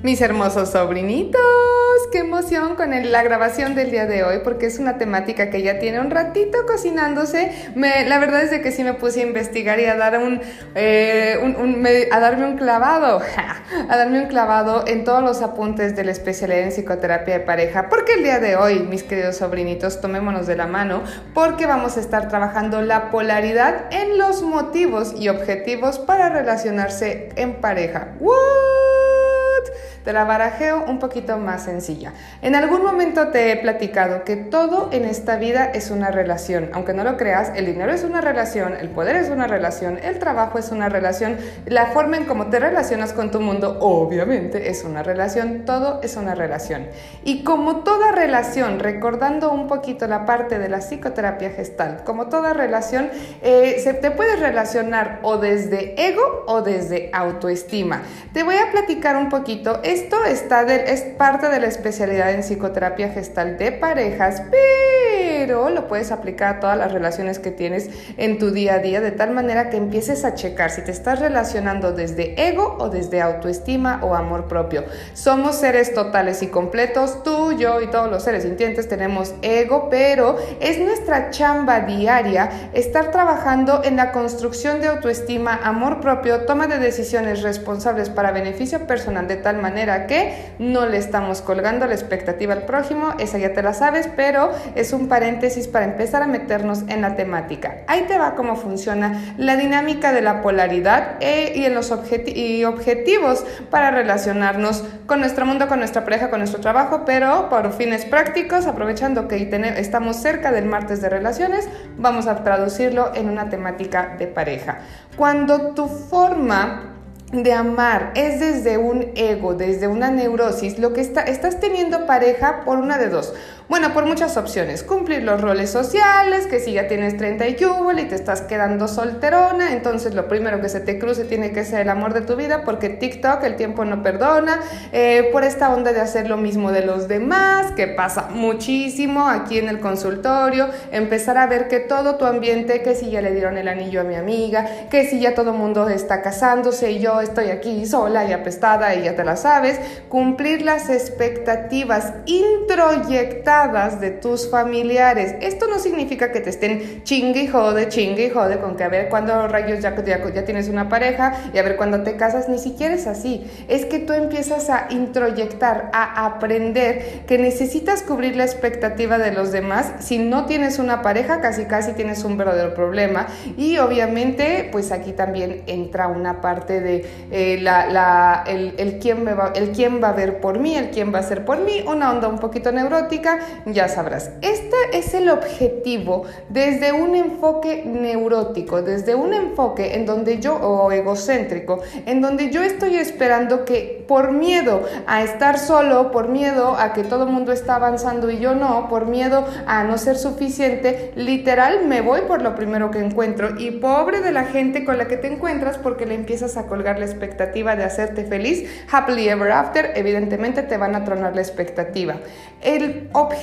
Mis hermosos sobrinitos, qué emoción con la grabación del día de hoy porque es una temática que ya tiene un ratito cocinándose. la verdad es de que sí me puse a investigar y a dar un, eh, a darme un clavado, a darme un clavado en todos los apuntes de la especialidad en psicoterapia de pareja. Porque el día de hoy, mis queridos sobrinitos, tomémonos de la mano porque vamos a estar trabajando la polaridad en los motivos y objetivos para relacionarse en pareja. Te la barajeo un poquito más sencilla. En algún momento te he platicado que todo en esta vida es una relación. Aunque no lo creas, el dinero es una relación, el poder es una relación, el trabajo es una relación, la forma en cómo te relacionas con tu mundo obviamente es una relación, todo es una relación. Y como toda relación, recordando un poquito la parte de la psicoterapia gestal, como toda relación, eh, se te puede relacionar o desde ego o desde autoestima. Te voy a platicar un poquito esto está es parte de la especialidad en psicoterapia gestal de parejas, pero lo puedes aplicar a todas las relaciones que tienes en tu día a día, de tal manera que empieces a checar si te estás relacionando desde ego o desde autoestima o amor propio. Somos seres totales y completos, tú, yo y todos los seres sintientes tenemos ego, pero es nuestra chamba diaria estar trabajando en la construcción de autoestima, amor propio, toma de decisiones responsables para beneficio personal de tal manera que no le estamos colgando la expectativa al prójimo, esa ya te la sabes, pero es un paréntesis para empezar a meternos en la temática. Ahí te va cómo funciona la dinámica de la polaridad eh, y en los objetivos para relacionarnos con nuestro mundo, con nuestra pareja, con nuestro trabajo, pero por fines prácticos, aprovechando que estamos cerca del martes de relaciones, vamos a traducirlo en una temática de pareja. Cuando tu forma de amar es desde un ego, desde una neurosis, lo que está, estás teniendo pareja por una de dos. Bueno, por muchas opciones. Cumplir los roles sociales, que si ya tienes 30 y y te estás quedando solterona, entonces lo primero que se te cruce tiene que ser el amor de tu vida, porque TikTok el tiempo no perdona. Eh, por esta onda de hacer lo mismo de los demás, que pasa muchísimo aquí en el consultorio. Empezar a ver que todo tu ambiente, que si ya le dieron el anillo a mi amiga, que si ya todo mundo está casándose y yo estoy aquí sola y apestada y ya te la sabes. Cumplir las expectativas de tus familiares. Esto no significa que te estén chingue y jode, chingue y jode con que a ver cuándo rayos ya, ya, tienes una pareja y a ver cuándo te casas. Ni siquiera es así. Es que tú empiezas a introyectar, a aprender que necesitas cubrir la expectativa de los demás. Si no tienes una pareja, casi casi tienes un verdadero problema. Y obviamente, pues aquí también entra una parte de eh, la, el, quién va, el quién va a ver por mí, el quién va a ser por mí, una onda un poquito neurótica ya sabrás. Este es el objetivo desde un enfoque neurótico, desde un enfoque en donde yo, o egocéntrico, en donde yo estoy esperando que por miedo a estar solo, por miedo a que todo el mundo está avanzando y yo no, por miedo a no ser suficiente, literal me voy por lo primero que encuentro y pobre de la gente con la que te encuentras porque le empiezas a colgar la expectativa de hacerte feliz, happily ever after, evidentemente te van a tronar la expectativa. El objetivo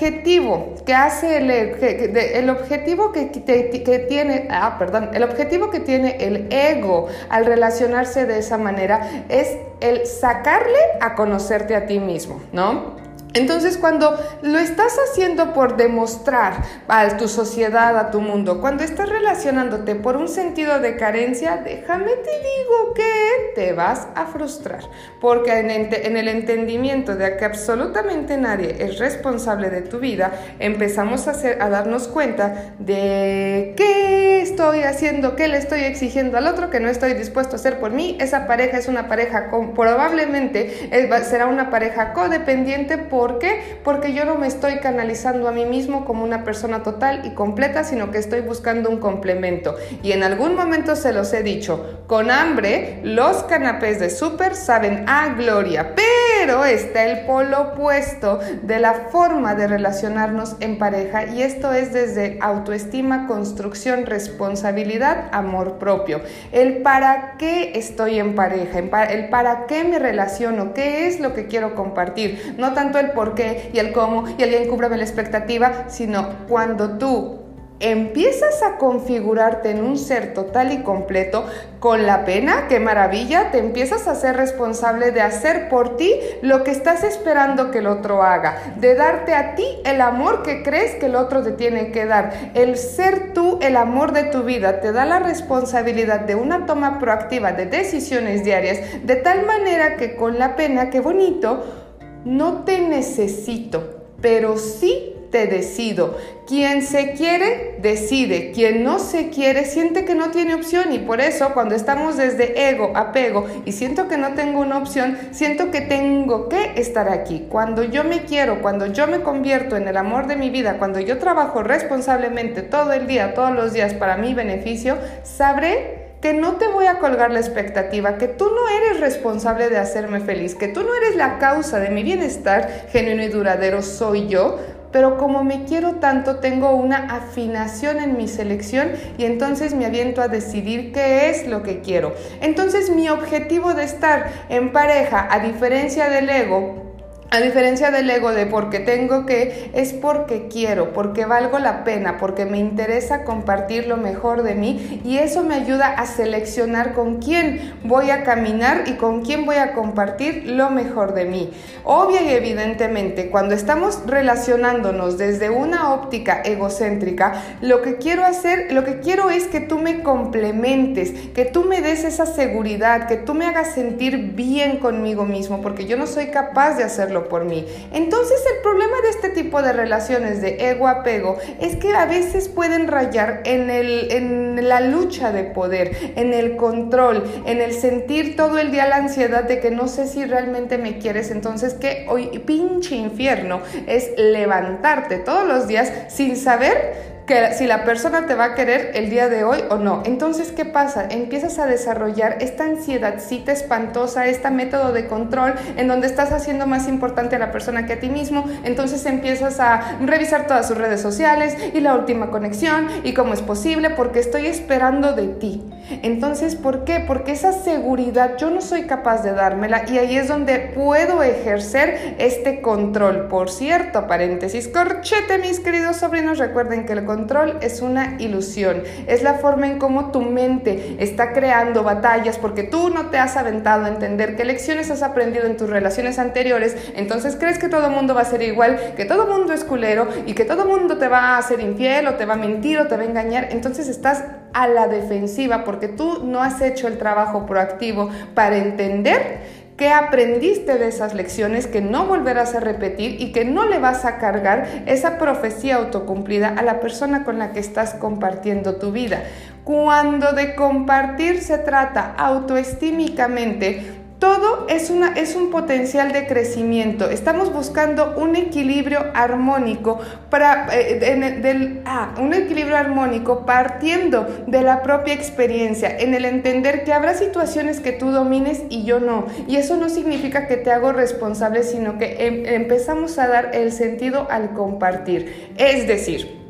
que hace el, el objetivo que, que, tiene, ah, perdón, el objetivo que tiene el ego al relacionarse de esa manera es el sacarle a conocerte a ti mismo, ¿no? Entonces, cuando lo estás haciendo por demostrar a tu sociedad, a tu mundo, cuando estás relacionándote por un sentido de carencia, déjame te digo que te vas a frustrar, porque en, el entendimiento de que absolutamente nadie es responsable de tu vida, empezamos a, hacer, a darnos cuenta de qué estoy haciendo, qué le estoy exigiendo al otro que no estoy dispuesto a hacer por mí. Esa pareja es una pareja, con, probablemente será una pareja codependiente por ¿Por qué? Porque yo no me estoy canalizando a mí mismo como una persona total y completa, sino que estoy buscando un complemento. Y en algún momento se los he dicho, con hambre los canapés de súper saben a gloria, pero está el polo opuesto de la forma de relacionarnos en pareja y esto es desde autoestima, construcción, responsabilidad, amor propio. El para qué estoy en pareja, el para qué me relaciono, qué es lo que quiero compartir, no tanto el por qué y el cómo y alguien cúbrame la expectativa, sino cuando tú empiezas a configurarte en un ser total y completo con la pena, qué maravilla, te empiezas a ser responsable de hacer por ti lo que estás esperando que el otro haga, de darte a ti el amor que crees que el otro te tiene que dar. El ser tú el amor de tu vida te da la responsabilidad de una toma proactiva de decisiones diarias, de tal manera que con la pena, qué bonito, no te necesito, pero sí te decido. Quien se quiere, decide. Quien no se quiere, siente que no tiene opción. Y por eso, cuando estamos desde ego, apego, y siento que no tengo una opción, siento que tengo que estar aquí. Cuando yo me quiero, cuando yo me convierto en el amor de mi vida, cuando yo trabajo responsablemente todo el día, todos los días para mi beneficio, sabré que no te voy a colgar la expectativa, que tú no eres responsable de hacerme feliz, que tú no eres la causa de mi bienestar genuino y duradero, soy yo, pero como me quiero tanto, tengo una afinación en mi selección y entonces me aviento a decidir qué es lo que quiero. Entonces mi objetivo de estar en pareja, a diferencia del ego, a diferencia del ego de porque tengo que, es porque quiero, porque valgo la pena, porque me interesa compartir lo mejor de mí y eso me ayuda a seleccionar con quién voy a caminar y con quién voy a compartir lo mejor de mí. Obvia y evidentemente, cuando estamos relacionándonos desde una óptica egocéntrica, lo que quiero hacer, lo que quiero es que tú me complementes, que tú me des esa seguridad, que tú me hagas sentir bien conmigo mismo, porque yo no soy capaz de hacerlo por mí. Entonces el problema de este tipo de relaciones de ego-apego es que a veces pueden rayar en, el, en la lucha de poder, en el control, en el sentir todo el día la ansiedad de que no sé si realmente me quieres. Entonces que hoy pinche infierno es levantarte todos los días sin saber que si la persona te va a querer el día de hoy o no. Entonces, ¿qué pasa? Empiezas a desarrollar esta ansiedadcita espantosa, este método de control en donde estás haciendo más importante a la persona que a ti mismo. Entonces empiezas a revisar todas sus redes sociales y la última conexión y cómo es posible porque estoy esperando de ti. Entonces, ¿por qué? Porque esa seguridad yo no soy capaz de dármela y ahí es donde puedo ejercer este control. Por cierto, paréntesis, corchete, mis queridos sobrinos, recuerden que el control es una ilusión, es la forma en cómo tu mente está creando batallas porque tú no te has aventado a entender qué lecciones has aprendido en tus relaciones anteriores, entonces crees que todo mundo va a ser igual, que todo mundo es culero y que todo mundo te va a hacer infiel o te va a mentir o te va a engañar, entonces estás a la defensiva porque tú no has hecho el trabajo proactivo para entender ¿Qué aprendiste de esas lecciones que no volverás a repetir y que no le vas a cargar esa profecía autocumplida a la persona con la que estás compartiendo tu vida? Cuando de compartir se trata autoestímicamente, todo es, una, es un potencial de crecimiento. Estamos buscando un equilibrio armónico para, eh, del, ah, un equilibrio armónico partiendo de la propia experiencia, en el entender que habrá situaciones que tú domines y yo no. Y eso no significa que te hago responsable, sino que em, empezamos a dar el sentido al compartir. Es decir,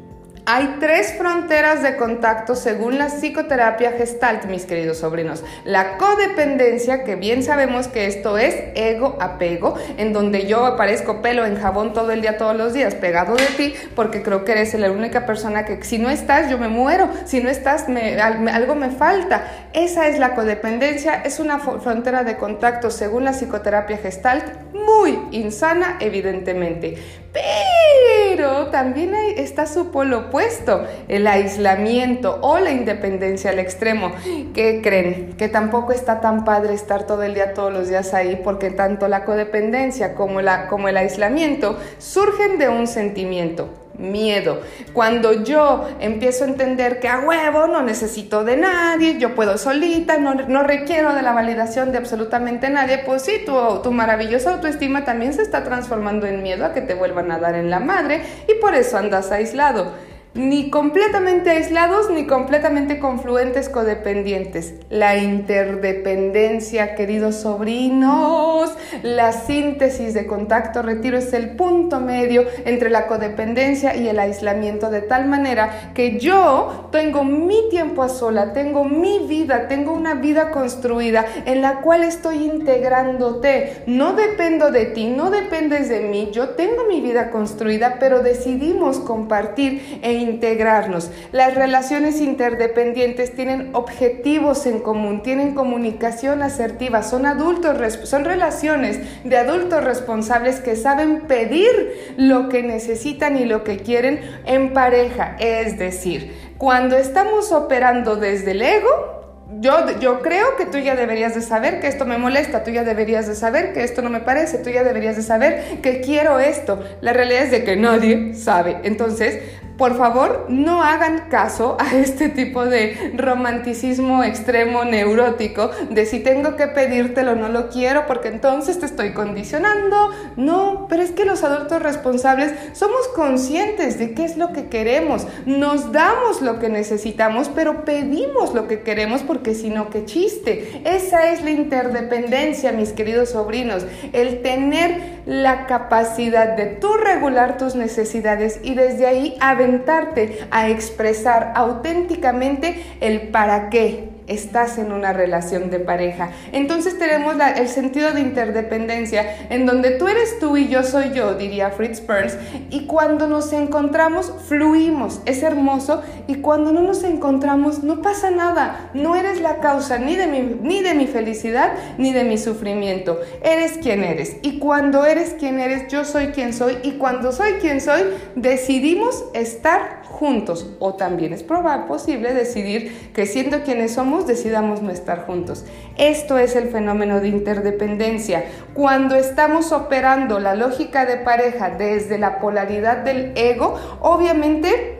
hay tres fronteras de contacto según la psicoterapia gestalt, mis queridos sobrinos. La codependencia, que bien sabemos que esto es ego-apego, en donde yo aparezco pelo en jabón todo el día, todos los días, pegado de ti, porque creo que eres la única persona que si no estás, yo me muero, si no estás, algo me falta. Esa es la codependencia, es una frontera de contacto según la psicoterapia gestalt, muy insana, evidentemente. Pero también está su polo opuesto, el aislamiento o la independencia al extremo. ¿Qué creen? Que tampoco está tan padre estar todo el día, todos los días ahí, porque tanto la codependencia como, como el aislamiento surgen de un sentimiento, miedo. Cuando yo empiezo a entender que a huevo no necesito de nadie, yo puedo solita, no, no requiero de la validación de absolutamente nadie, pues sí, tu, tu maravillosa autoestima también se está transformando en miedo a que te vuelvan a dar en la madre y por eso andas aislado ni completamente aislados ni completamente confluentes codependientes. La interdependencia, queridos sobrinos, la síntesis de contacto retiro es el punto medio entre la codependencia y el aislamiento de tal manera que yo tengo mi tiempo a sola, tengo mi vida, tengo una vida construida en la cual estoy integrándote. No dependo de ti, no dependes de mí, yo tengo mi vida construida, pero decidimos compartir e integrarnos. Las relaciones interdependientes tienen objetivos en común, tienen comunicación asertiva, son adultos, son relaciones de adultos responsables que saben pedir lo que necesitan y lo que quieren en pareja. Es decir, cuando estamos operando desde el ego, yo, yo, creo que tú ya deberías de saber que esto me molesta, tú ya deberías de saber que esto no me parece, tú ya deberías de saber que quiero esto. La realidad es de que nadie sabe. Entonces, por favor, no hagan caso a este tipo de romanticismo extremo neurótico de si tengo que pedírtelo no lo quiero porque entonces te estoy condicionando. No, pero es que los adultos responsables somos conscientes de qué es lo que queremos, nos damos lo que necesitamos, pero pedimos lo que queremos porque si no, qué chiste. Esa es la interdependencia, mis queridos sobrinos, el tener la capacidad de tú regular tus necesidades y desde ahí aventarte a expresar auténticamente el para qué, estás en una relación de pareja. Entonces tenemos el sentido de interdependencia en donde tú eres tú y yo soy yo, diría Fritz Perls, y cuando nos encontramos fluimos, es hermoso, y cuando no nos encontramos no pasa nada, no eres la causa ni de mi, ni de mi felicidad ni de mi sufrimiento, eres quien eres, y cuando eres quien eres, yo soy quien soy, y cuando soy quien soy, decidimos estar juntos, o también es probable, posible decidir que siendo quienes somos, decidamos no estar juntos. Esto es el fenómeno de interdependencia. Cuando estamos operando la lógica de pareja desde la polaridad del ego, obviamente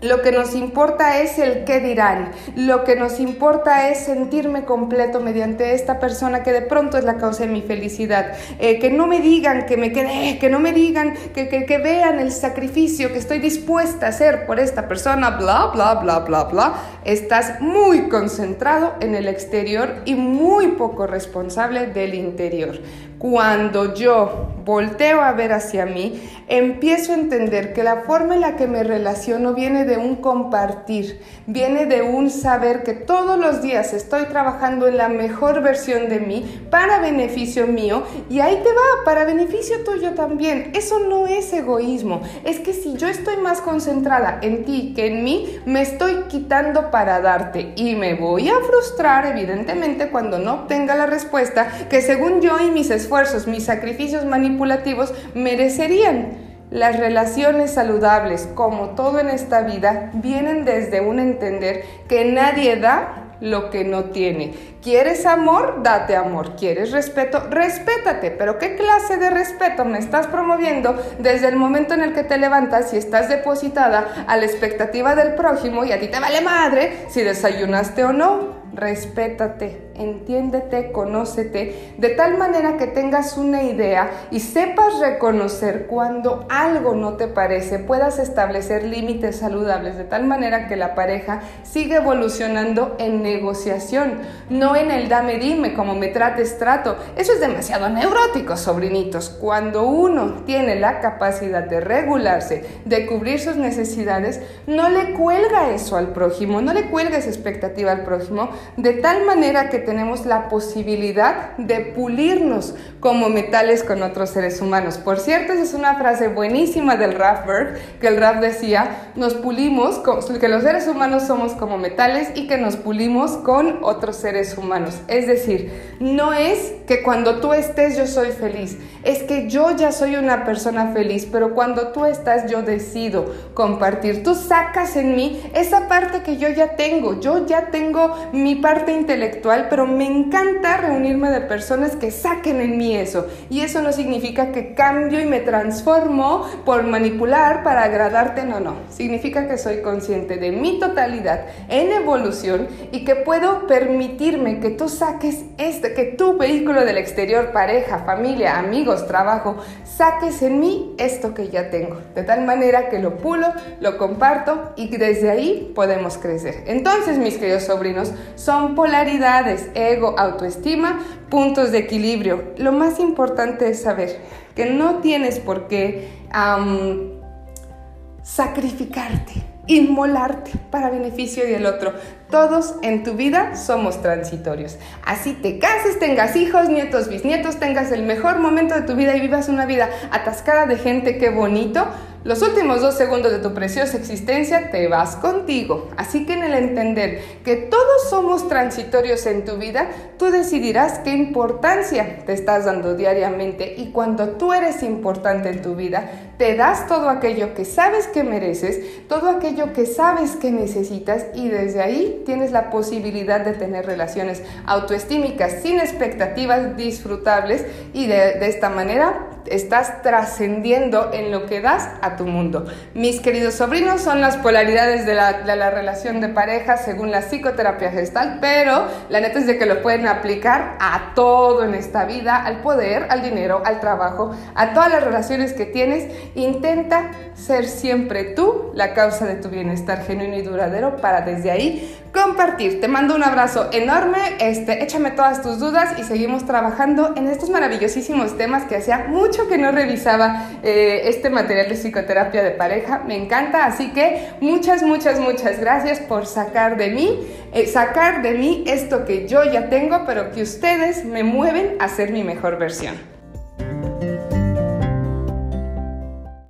lo que nos importa es el qué dirán. Lo que nos importa es sentirme completo mediante esta persona que de pronto es la causa de mi felicidad. Eh, que no me digan que me quedé, que no me digan, que, que, que vean el sacrificio que estoy dispuesta a hacer por esta persona, bla, bla, bla, bla, bla. Estás muy concentrado en el exterior y muy poco responsable del interior. Cuando yo volteo a ver hacia mí, empiezo a entender que la forma en la que me relaciono viene de un compartir, viene de un saber que todos los días estoy trabajando en la mejor versión de mí para beneficio mío y ahí te va, para beneficio tuyo también. Eso no es egoísmo, es que si yo estoy más concentrada en ti que en mí, me estoy quitando para darte y me voy a frustrar evidentemente cuando no obtenga la respuesta que según yo y mis esfuerzos esfuerzos, mis sacrificios manipulativos merecerían. Las relaciones saludables, como todo en esta vida, vienen desde un entender que nadie da lo que no tiene. ¿Quieres amor? Date amor. ¿Quieres respeto? Respétate. Pero ¿qué clase de respeto me estás promoviendo desde el momento en el que te levantas y estás depositada a la expectativa del prójimo y a ti te vale madre si desayunaste o no? Respétate, entiéndete, conócete, de tal manera que tengas una idea y sepas reconocer cuando algo no te parece, puedas establecer límites saludables, de tal manera que la pareja siga evolucionando en negociación, no en el dame dime, como me trates trato. Eso es demasiado neurótico, sobrinitos. Cuando uno tiene la capacidad de regularse, de cubrir sus necesidades, no le cuelga eso al prójimo, no le cuelga esa expectativa al prójimo, de tal manera que tenemos la posibilidad de pulirnos como metales con otros seres humanos. Por cierto, esa es una frase buenísima del Raffberg, que el Raff decía, nos pulimos, que los seres humanos somos como metales y que nos pulimos con otros seres humanos. Es decir, no es que cuando tú estés yo soy feliz, es que yo ya soy una persona feliz, pero cuando tú estás yo decido compartir. Tú sacas en mí esa parte que yo ya tengo, yo ya tengo mi parte intelectual, pero me encanta reunirme de personas que saquen en mí eso. Y eso no significa que cambio y me transformo por manipular para agradarte, no, no. Significa que soy consciente de mi totalidad en evolución y que puedo permitirme que tú saques este, que tu vehículo del exterior, pareja, familia, amigos, trabajo, saques en mí esto que ya tengo. De tal manera que lo pulo, lo comparto y desde ahí podemos crecer. Entonces, mis queridos sobrinos, son polaridades, ego, autoestima, puntos de equilibrio. Lo más importante es saber que no tienes por qué sacrificarte, inmolarte para beneficio del otro. Todos en tu vida somos transitorios. Así te cases, tengas hijos, nietos, bisnietos, tengas el mejor momento de tu vida y vivas una vida atascada de gente, qué bonito. Los últimos dos segundos de tu preciosa existencia te vas contigo. Así que en el entender que todos somos transitorios en tu vida, tú decidirás qué importancia te estás dando diariamente y cuando tú eres importante en tu vida, te das todo aquello que sabes que mereces, todo aquello que sabes que necesitas y desde ahí tienes la posibilidad de tener relaciones autoestímicas sin expectativas disfrutables y de, esta manera estás trascendiendo en lo que das a tu mundo. Mis queridos sobrinos son las polaridades de la, de la, relación de pareja según la psicoterapia gestal, pero la neta es de que lo pueden aplicar a todo en esta vida, al poder, al dinero, al trabajo, a todas las relaciones que tienes. Intenta ser siempre tú la causa de tu bienestar genuino y duradero para desde ahí compartir. Te mando un abrazo enorme, este, échame todas tus dudas y seguimos trabajando en estos maravillosísimos temas que hacía que no revisaba eh, este material de psicoterapia de pareja. Me encanta, así que muchas, muchas, muchas gracias por sacar de mí, eh, sacar de mí esto que yo ya tengo, pero que ustedes me mueven a ser mi mejor versión.